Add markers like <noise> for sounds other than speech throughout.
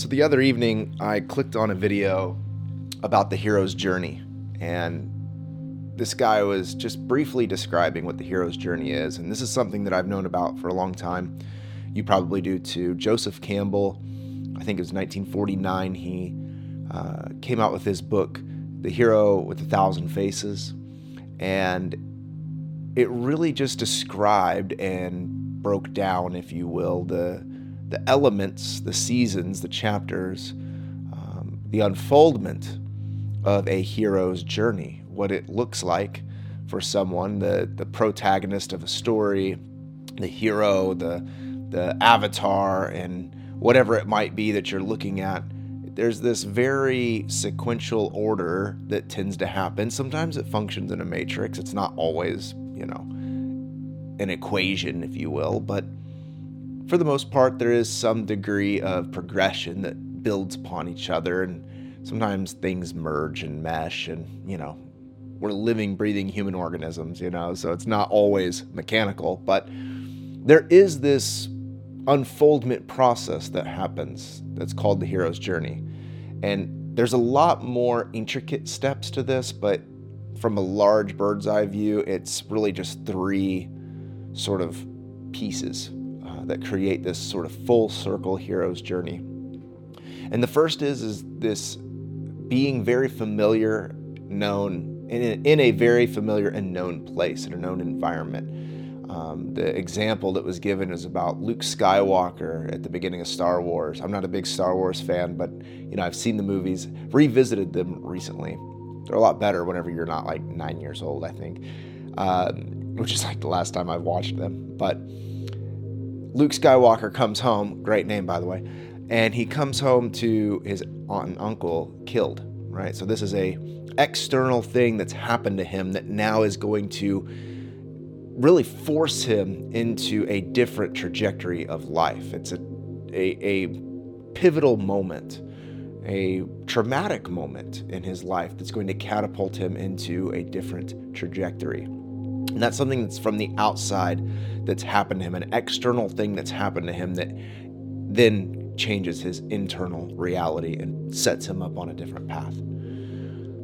So the other evening, I clicked on a video about the hero's journey, and this guy was just briefly describing what the hero's journey is. And this is something that I've known about for a long time. You probably do too. Joseph Campbell, I think it was 1949, he uh, came out with his book, The Hero with a Thousand Faces. And it really just described and broke down, if you will, the the elements, the seasons, the chapters, um, the unfoldment of a hero's journey, what it looks like for someone, the the protagonist of a story, the hero, the the avatar, and whatever it might be that you're looking at. There's this very sequential order that tends to happen. Sometimes it functions in a matrix. It's not always, you know, an equation, if you will, but for the most part, there is some degree of progression that builds upon each other, and sometimes things merge and mesh, and you know, we're living, breathing human organisms, you know, so it's not always mechanical, but there is this unfoldment process that happens that's called the hero's journey. And there's a lot more intricate steps to this, but from a large bird's eye view, it's really just three sort of pieces that create this sort of full circle hero's journey. And the first is is this being very familiar, known in a, in a very familiar and known place in a known environment. Um, the example that was given is about Luke Skywalker at the beginning of Star Wars. I'm not a big Star Wars fan, but you know I've seen the movies, revisited them recently. They're a lot better whenever you're not like nine years old, I think. Um, which is like the last time I've watched them. But Luke Skywalker comes home, great name by the way, and he comes home to his aunt and uncle killed, right? So this is a external thing that's happened to him that now is going to really force him into a different trajectory of life. It's a a, a pivotal moment, a traumatic moment in his life that's going to catapult him into a different trajectory. And that's something that's from the outside that's happened to him, an external thing that's happened to him that then changes his internal reality and sets him up on a different path.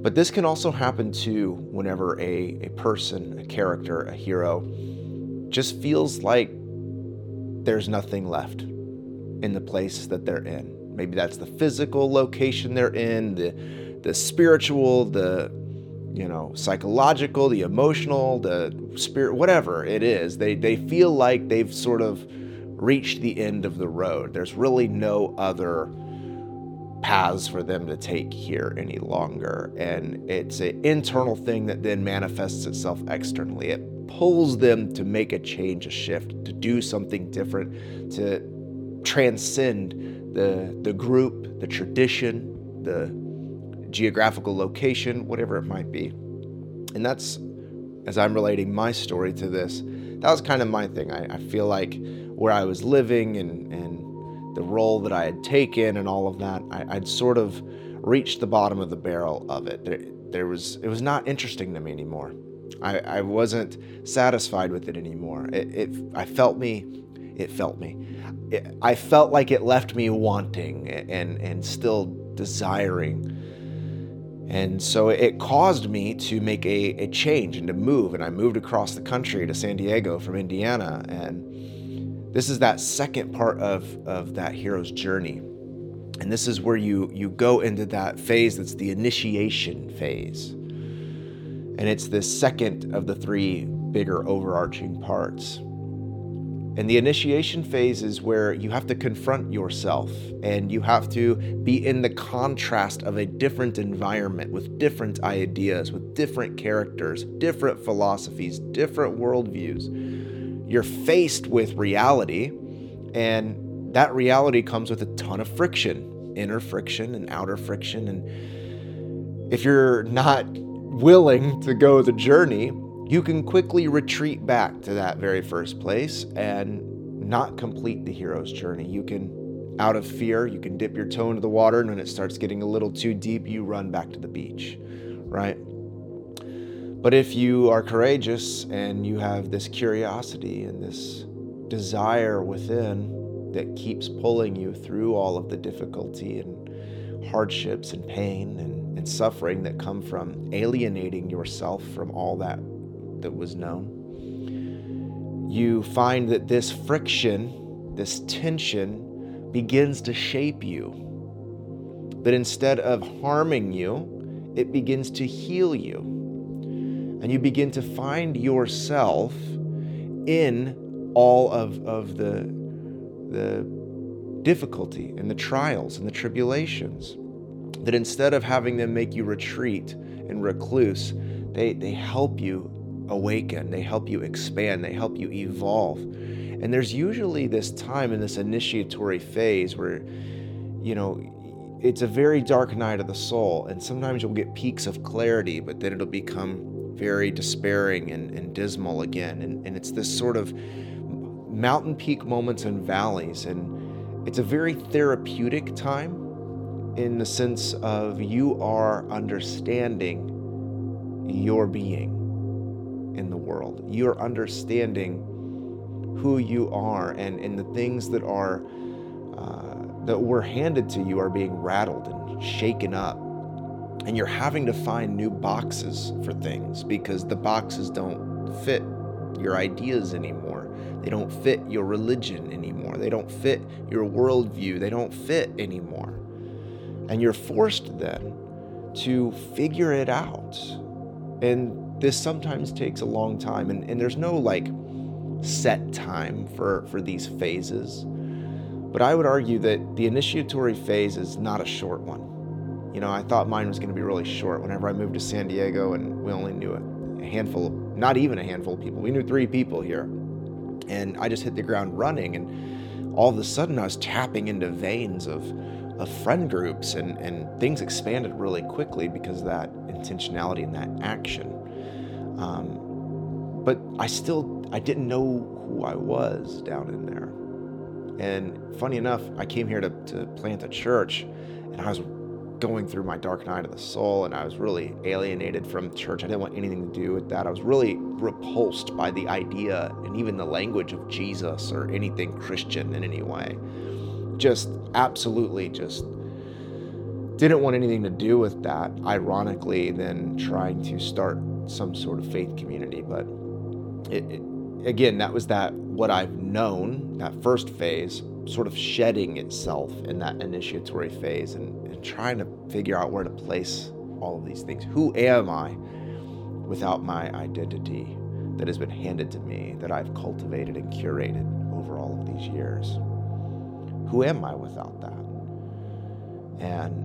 But this can also happen too whenever a, a person, a character, a hero just feels like there's nothing left in the place that they're in. Maybe that's the physical location they're in, the the spiritual, the you know, psychological, the emotional, the spirit, whatever it is, they, they feel like they've sort of reached the end of the road. There's really no other paths for them to take here any longer. And it's an internal thing that then manifests itself externally. It pulls them to make a change, a shift, to do something different, to transcend the, the group, the tradition, the geographical location, whatever it might be. And that's, as I'm relating my story to this, that was kind of my thing. I, I feel like where I was living and, and the role that I had taken and all of that, I, would sort of reached the bottom of the barrel of it. There, there was, it was not interesting to me anymore. I, I wasn't satisfied with it anymore. It, it, I felt me, it felt me. It, I felt like it left me wanting and, and still desiring and so it caused me to make a, a change and to move. And I moved across the country to San Diego from Indiana. And this is that second part of, of that hero's journey. And this is where you, you go into that phase that's the initiation phase. And it's the second of the three bigger overarching parts. And the initiation phase is where you have to confront yourself and you have to be in the contrast of a different environment with different ideas, with different characters, different philosophies, different worldviews. You're faced with reality, and that reality comes with a ton of friction inner friction and outer friction. And if you're not willing to go the journey, you can quickly retreat back to that very first place and not complete the hero's journey. You can, out of fear, you can dip your toe into the water, and when it starts getting a little too deep, you run back to the beach, right? But if you are courageous and you have this curiosity and this desire within, that keeps pulling you through all of the difficulty and hardships and pain and, and suffering that come from alienating yourself from all that that was known. You find that this friction, this tension, begins to shape you. That instead of harming you, it begins to heal you. And you begin to find yourself in all of, of the the difficulty and the trials and the tribulations. That instead of having them make you retreat and recluse, they, they help you awaken, they help you expand, they help you evolve. And there's usually this time in this initiatory phase where, you know, it's a very dark night of the soul, and sometimes you'll get peaks of clarity, but then it'll become very despairing and, and dismal again. And, and it's this sort of mountain peak moments and valleys. And it's a very therapeutic time in the sense of you are understanding your being in the world. You're understanding who you are and, and the things that are uh, that were handed to you are being rattled and shaken up. And you're having to find new boxes for things because the boxes don't fit your ideas anymore. They don't fit your religion anymore. They don't fit your worldview. They don't fit anymore. And you're forced then to figure it out. And this sometimes takes a long time. And, and there's no like set time for, for these phases. But I would argue that the initiatory phase is not a short one. You know, I thought mine was going to be really short whenever I moved to San Diego and we only knew a handful of, not even a handful of people. We knew three people here and I just hit the ground running. And all of a sudden, I was tapping into veins of, of friend groups, and, and things expanded really quickly because of that intentionality and that action. Um, but I still I didn't know who I was down in there. And funny enough, I came here to, to plant a church, and I was going through my dark night of the soul and I was really alienated from church. I didn't want anything to do with that. I was really repulsed by the idea and even the language of Jesus or anything Christian in any way. Just absolutely just didn't want anything to do with that. Ironically, then trying to start some sort of faith community. But it, it, again, that was that what I've known, that first phase, sort of shedding itself in that initiatory phase and, and trying to figure out where to place all of these things. Who am I without my identity that has been handed to me, that I've cultivated and curated over all of these years? Who am I without that? And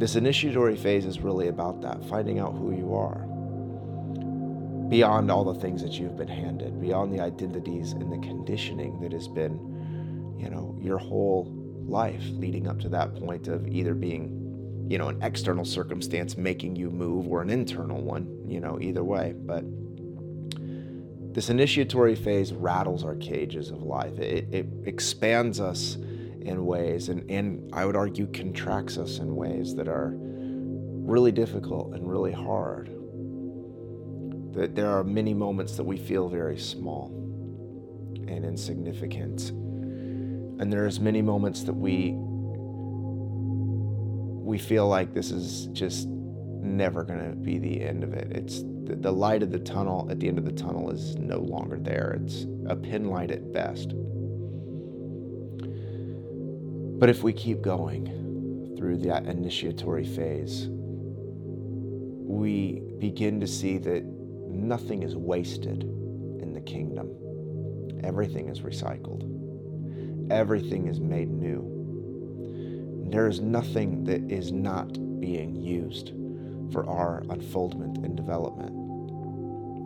this initiatory phase is really about that, finding out who you are beyond all the things that you've been handed, beyond the identities and the conditioning that has been you know, your whole life leading up to that point of either being, you know, an external circumstance making you move or an internal one, you know, either way. But this initiatory phase rattles our cages of life. It, it expands us in ways, and, and I would argue contracts us in ways that are really difficult and really hard. That there are many moments that we feel very small and insignificant and there's many moments that we we feel like this is just never going to be the end of it. It's the, the light of the tunnel at the end of the tunnel is no longer there. It's a pin light at best. But if we keep going through that initiatory phase, we begin to see that nothing is wasted in the kingdom. Everything is recycled everything is made new. There is nothing that is not being used for our unfoldment and development.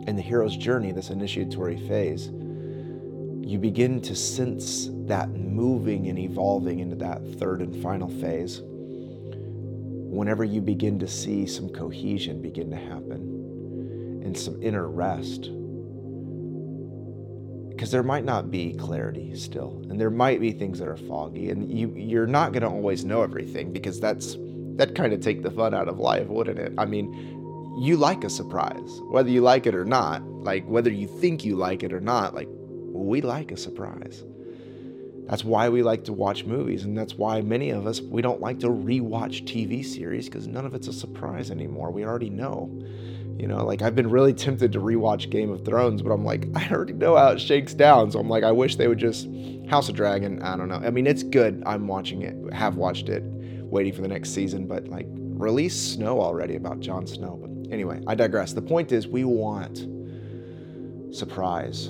In the hero's journey, this initiatory phase, you begin to sense that moving and evolving into that third and final phase whenever you begin to see some cohesion begin to happen and some inner rest because there might not be clarity still and there might be things that are foggy and you you're not going to always know everything because that's that kind of take the fun out of life wouldn't it i mean you like a surprise whether you like it or not like whether you think you like it or not like we like a surprise That's why we like to watch movies, and that's why many of us we don't like to rewatch TV series because none of it's a surprise anymore. We already know. You know, like I've been really tempted to rewatch Game of Thrones, but I'm like, <laughs> I already know how it shakes down. So I'm like, I wish they would just House of Dragon. I don't know. I mean, it's good. I'm watching it, have watched it, waiting for the next season, but like release Snow already about Jon Snow. But anyway, I digress. The point is, we want surprise.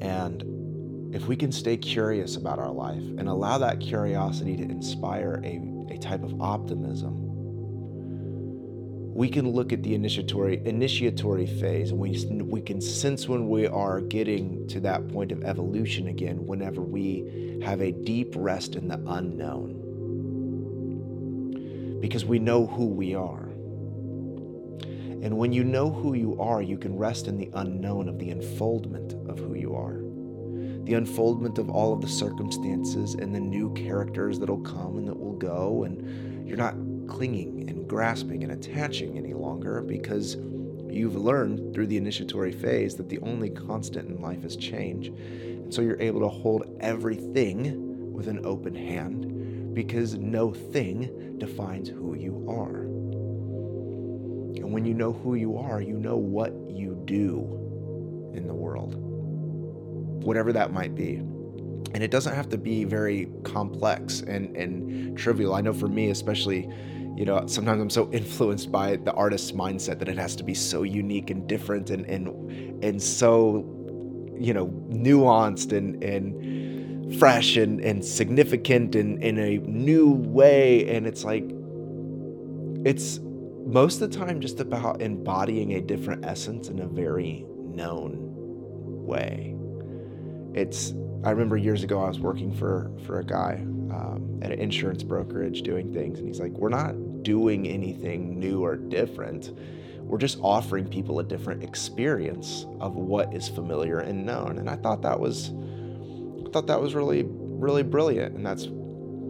And if we can stay curious about our life and allow that curiosity to inspire a, a type of optimism, we can look at the initiatory initiatory phase. And we, we can sense when we are getting to that point of evolution again whenever we have a deep rest in the unknown. Because we know who we are. And when you know who you are you can rest in the unknown of the unfoldment of who you are. The unfoldment of all of the circumstances and the new characters that'll come and that will go and you're not clinging and grasping and attaching any longer because you've learned through the initiatory phase that the only constant in life is change. And so you're able to hold everything with an open hand because no thing defines who you are. And when you know who you are, you know what you do in the world, whatever that might be and it doesn't have to be very complex and, and trivial. I know for me, especially, you know, sometimes I'm so influenced by the artist's mindset that it has to be so unique and different and and and so, you know, nuanced and and fresh and, and significant and in a new way. And it's like it's most of the time just about embodying a different essence in a very known way. It's I remember years ago I was working for for a guy um, at an insurance brokerage doing things, and he's like, "We're not doing anything new or different. We're just offering people a different experience of what is familiar and known." And I thought that was, I thought that was really really brilliant, and that's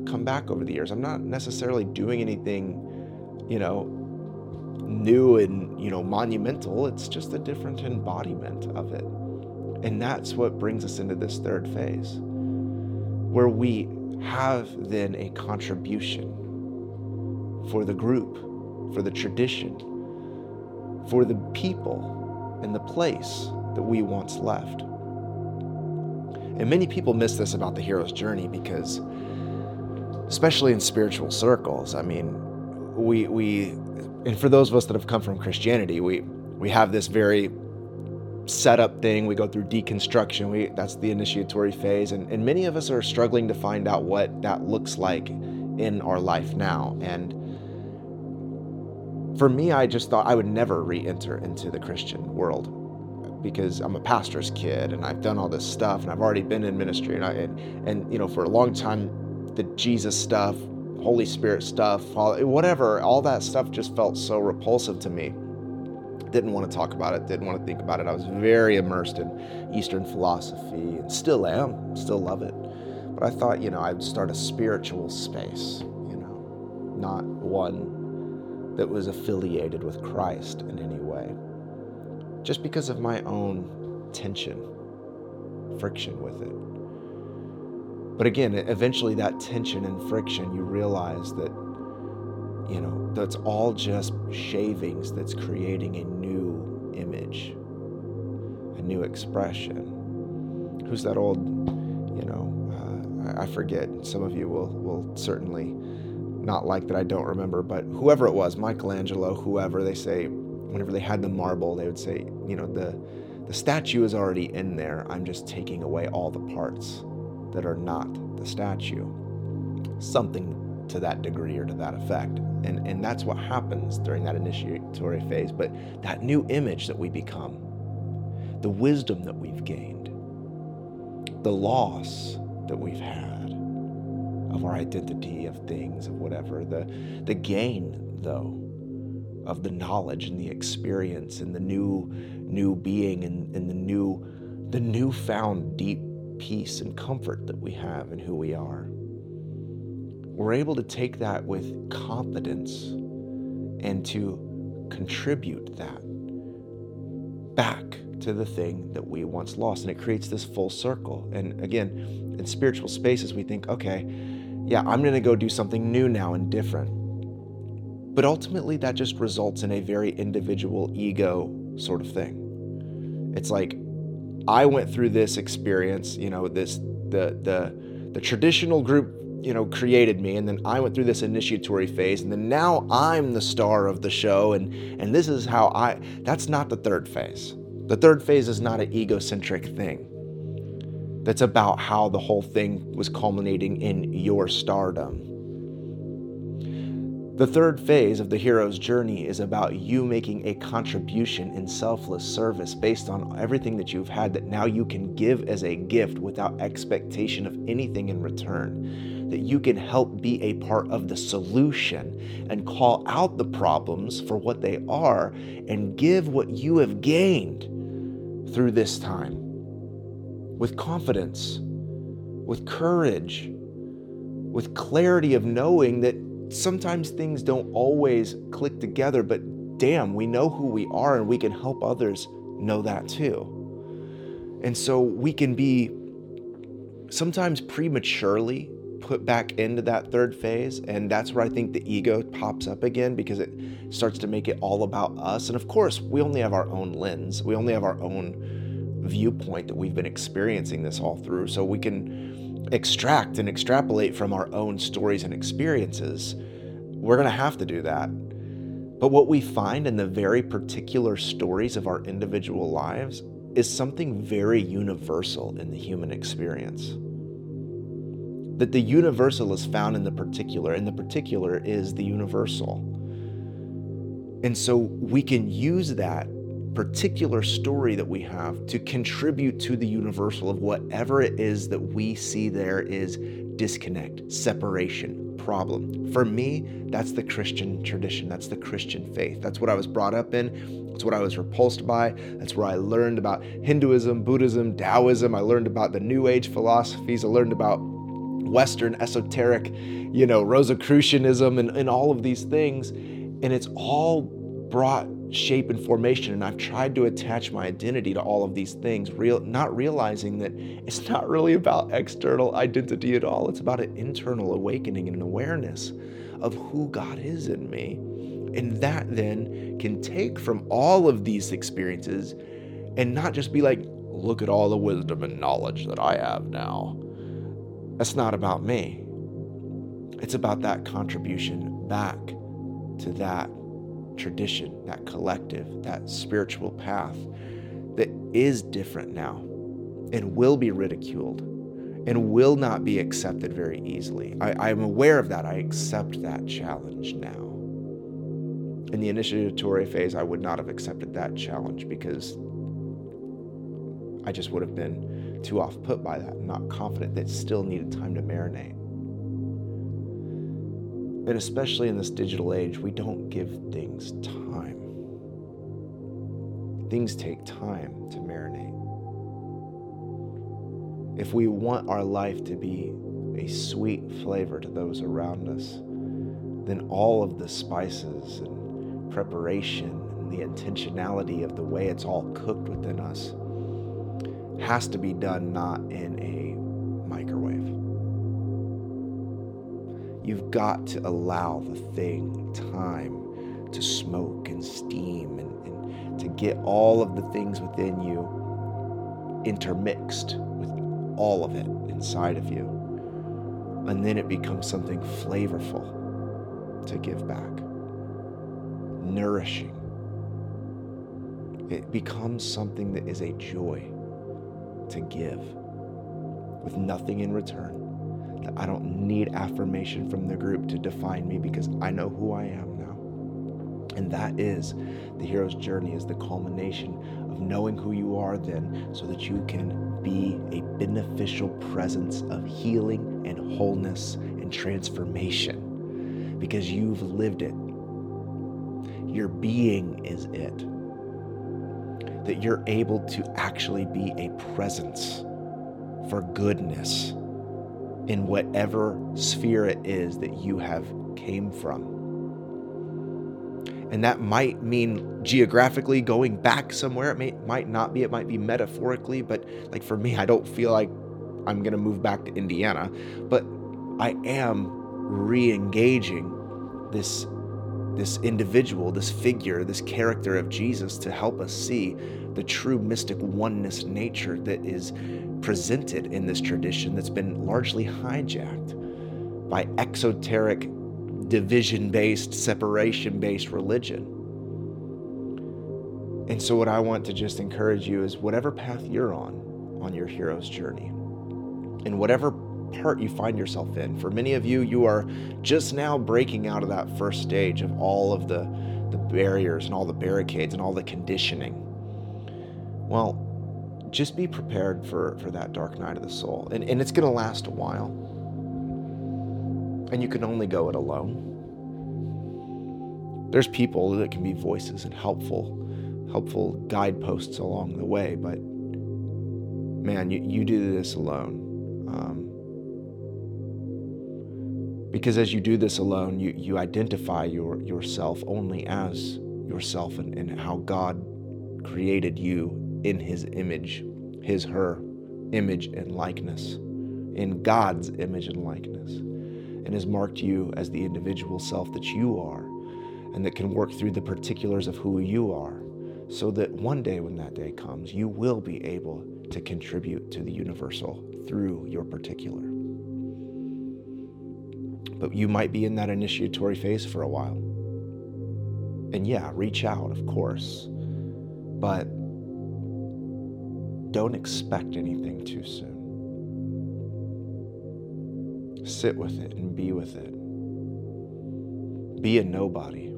come back over the years. I'm not necessarily doing anything, you know, new and you know monumental. It's just a different embodiment of it. And that's what brings us into this third phase, where we have then a contribution for the group, for the tradition, for the people and the place that we once left. And many people miss this about the hero's journey because, especially in spiritual circles, I mean, we, we, and for those of us that have come from Christianity, we, we have this very setup thing. We go through deconstruction. We that's the initiatory phase, and, and many of us are struggling to find out what that looks like in our life now. And for me, I just thought I would never re-enter into the Christian world because I'm a pastor's kid and I've done all this stuff and I've already been in ministry and I and, and you know for a long time the Jesus stuff, Holy Spirit stuff, whatever, all that stuff just felt so repulsive to me didn't want to talk about it, didn't want to think about it. I was very immersed in Eastern philosophy and still am, still love it. But I thought, you know, I'd start a spiritual space, you know, not one that was affiliated with Christ in any way. Just because of my own tension, friction with it. But again, eventually that tension and friction, you realize that you know, that's all just shavings that's creating a new image, a new expression. Who's that old, you know, uh, I forget. Some of you will, will certainly not like that I don't remember, but whoever it was, Michelangelo, whoever, they say, whenever they had the marble, they would say, you know, the, the statue is already in there. I'm just taking away all the parts that are not the statue. Something to that degree or to that effect. And, and that's what happens during that initiatory phase. But that new image that we become, the wisdom that we've gained, the loss that we've had of our identity, of things, of whatever, the, the gain, though, of the knowledge and the experience and the new new being and, and the new the newfound deep peace and comfort that we have in who we are we're able to take that with confidence and to contribute that back to to the thing that we once lost. And it creates this full circle. And again, in spiritual spaces, we think, okay, yeah, I'm going to go do something new now and different. But ultimately, that just results in a very individual ego sort of thing. It's like, I went through this experience, you know, this, the, the, the traditional group you know created me and then i went through this initiatory phase and then now i'm the star of the show and and this is how i that's not the third phase the third phase is not an egocentric thing that's about how the whole thing was culminating in your stardom the third phase of the hero's journey is about you making a contribution in selfless service based on everything that you've had that now you can give as a gift without expectation of anything in return. That you can help be a part of the solution and call out the problems for what they are and give what you have gained through this time with confidence, with courage, with clarity of knowing that sometimes things don't always click together, but damn, we know who we are and we can help others know that too. And so we can be sometimes prematurely put back into that third phase. And that's where I think the ego pops up again because it starts to make it all about us. And of course, we only have our own lens, we only have our own viewpoint that we've been experiencing this all through. So we can extract and extrapolate from our own stories and experiences, we're going to have to do that. But what we find in the very particular stories of our individual lives is something very universal in the human experience. That the universal is found in the particular, and the particular is the universal. And so we can use that particular story that we have to contribute to the universal of whatever it is that we see there is disconnect, separation, problem. For me, that's the Christian tradition. That's the Christian faith. That's what I was brought up in. That's what I was repulsed by. That's where I learned about Hinduism, Buddhism, Taoism. I learned about the New Age philosophies. I learned about Western esoteric, you know, Rosicrucianism and, and all of these things. And it's all brought shape and formation and I've tried to attach my identity to all of these things real not realizing that it's not really about external identity at all. It's about an internal awakening and an awareness of who God is in me. And that then can take from all of these experiences and not just be like look at all the wisdom and knowledge that I have now. That's not about me. It's about that contribution back to that tradition, that collective, that spiritual path that is different now and will be ridiculed and will not be accepted very easily. I, am aware of that. I accept that challenge now. In the initiatory phase, I would not have accepted that challenge because I just would have been too off put by that, not confident that still needed time to marinate. And especially in this digital age, we don't give things time. Things take time to marinate. If we want our life to be a sweet flavor to those around us, then all of the spices and preparation and the intentionality of the way it's all cooked within us has to be done not in a microwave. You've got to allow the thing time to smoke and steam and, and to get all of the things within you intermixed with all of it inside of you. And then it becomes something flavorful to give back, nourishing. It becomes something that is a joy to give with nothing in return that I don't need affirmation from the group to define me because I know who I am now. And that is the hero's journey, is the culmination of knowing who you are then so that you can be a beneficial presence of healing and wholeness and transformation because you've lived it. Your being is it. That you're able to actually be a presence for goodness in whatever sphere it is that you have came from. And that might mean geographically going back somewhere. It may, might not be. It might be metaphorically. But like for me, I don't feel like I'm going to move back to Indiana. But I am re engaging this this individual, this figure, this character of Jesus to help us see the true mystic oneness nature that is presented in this tradition that's been largely hijacked by exoteric, division based, separation based religion. And so, what I want to just encourage you is whatever path you're on, on your hero's journey, in whatever part you find yourself in. For many of you, you are just now breaking out of that first stage of all of the, the barriers and all the barricades and all the conditioning. Well, just be prepared for, for that dark night of the soul. And, and it's going to last a while. And you can only go it alone. There's people that can be voices and helpful, helpful guideposts along the way, but man, you, you do this alone. Um, because as you do this alone, you, you identify your, yourself only as yourself and, and how God created you in his image, his, her image and likeness, in God's image and likeness, and has marked you as the individual self that you are, and that can work through the particulars of who you are, so that one day when that day comes, you will be able to contribute to the universal through your particular. But you might be in that initiatory phase for a while. And yeah, reach out, of course. But don't expect anything too soon. Sit with it and be with it. Be a nobody.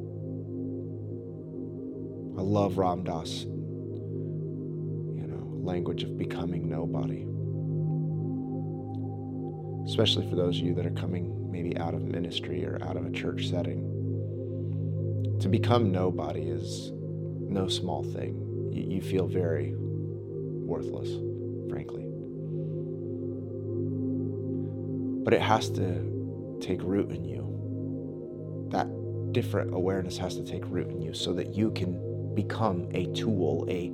I love Ram Dass, you know, language of becoming nobody. Especially for those of you that are coming maybe out of ministry or out of a church setting. To become nobody is no small thing. You, you feel very worthless, frankly. But it has to take root in you. That different awareness has to take root in you so that you can become a tool, a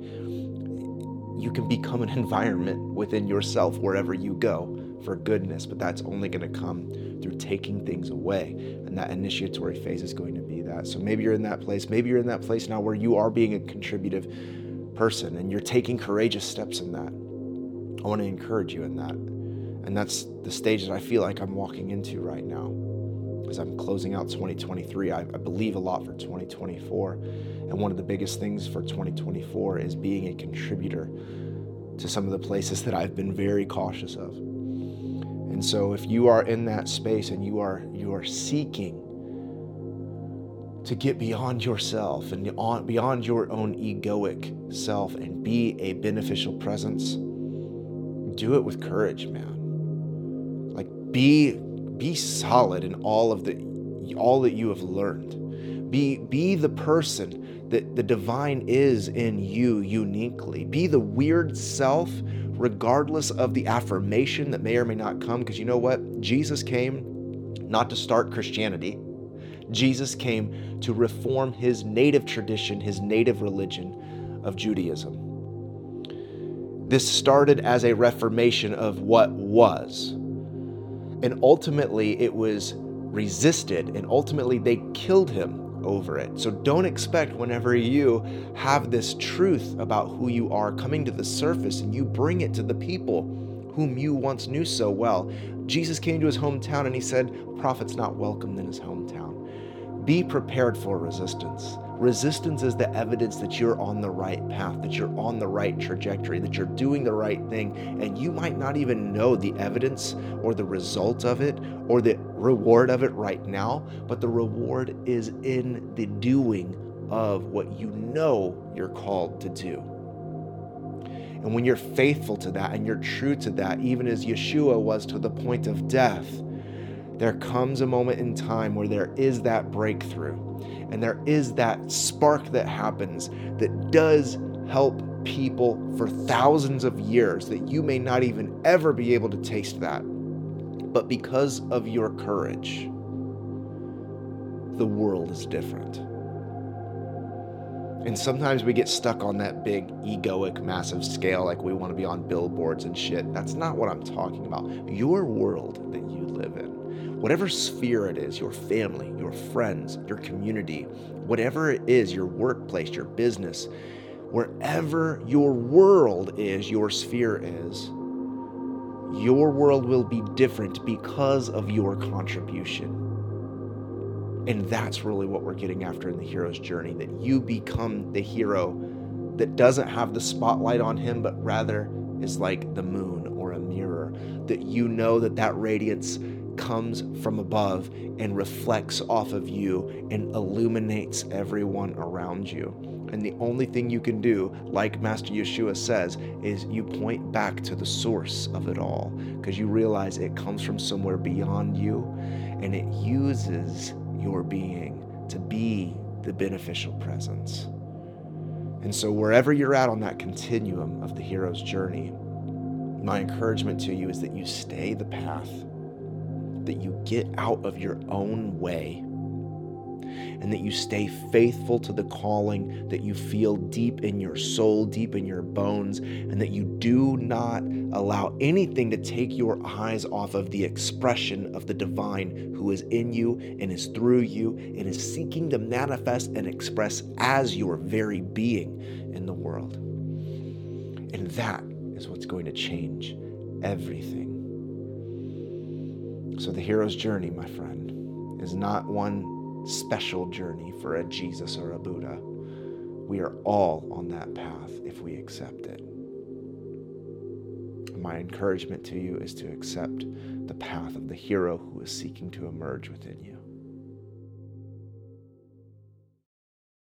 you can become an <laughs> environment within yourself wherever you go for goodness, but that's only going to come through taking things away. And that initiatory phase is going to be that. So maybe you're in that place. Maybe you're in that place now where you are being a contributive person and you're taking courageous steps in that. I want to encourage you in that. And that's the stage that I feel like I'm walking into right now as I'm closing out 2023. I, I, believe a lot for 2024. And one of the biggest things for 2024 is being a contributor to some of the places that I've been very cautious of. And so if you are in that space and you are you are seeking to get beyond yourself and beyond your own egoic self and be a beneficial presence, do it with courage, man. Like be be solid in all of the all that you have learned. Be be the person that the divine is in you uniquely. Be the weird self regardless of the affirmation that may or may not come. Because you know what? Jesus came not to start Christianity, Jesus came to reform his native tradition, his native religion of Judaism. This started as a reformation of what was. And ultimately, it was resisted, and ultimately, they killed him over it. So don't expect whenever you have this truth about who you are coming to the surface and you bring it to the people whom you once knew so well. Jesus came to his hometown and he said, Prophet's not welcomed in his hometown. Be prepared for resistance. Resistance is the evidence that you're on the right path, that you're on the right trajectory, that you're doing the right thing, and you might not even know the evidence or the result of it or the reward of it right now, but the reward is in the doing of what you know you're called to do. And when you're faithful to that and you're true to that, even as Yeshua was to the point of death, there comes a moment in time where there is that breakthrough and there is that spark that happens that does help people for thousands of years that you may not even ever be able to taste that. But because of your courage, the world is different. And sometimes we get stuck on that big, egoic, massive scale, like we want to be on billboards and shit. That's not what I'm talking about. Your world that you live in, whatever sphere it is your family, your friends, your community, whatever it is, your workplace, your business, wherever your world is, your sphere is, your world will be different because of your contribution. And that's really what we're getting after in the hero's journey that you become the hero that doesn't have the spotlight on him, but rather is like the moon or a mirror. That you know that that radiance comes from above and reflects off of you and illuminates everyone around you. And the only thing you can do, like Master Yeshua says, is you point back to the source of it all because you realize it comes from somewhere beyond you and it uses your being to be the beneficial presence. And so, wherever you're at on that continuum of the hero's journey, my encouragement to you is that you stay the path, that you get out of your own way and that you stay faithful to the calling that you feel deep in your soul, deep in your bones, and that you do not allow anything to take your eyes off of the expression of the divine who is in you and is through you and is seeking to manifest and express as your very being in the world. And that is what's going to change everything. So, the hero's journey, my friend, is not one special journey for a Jesus or a Buddha. We are all on that path if we accept it. My encouragement to you is to accept the path of the hero who is seeking to emerge within you.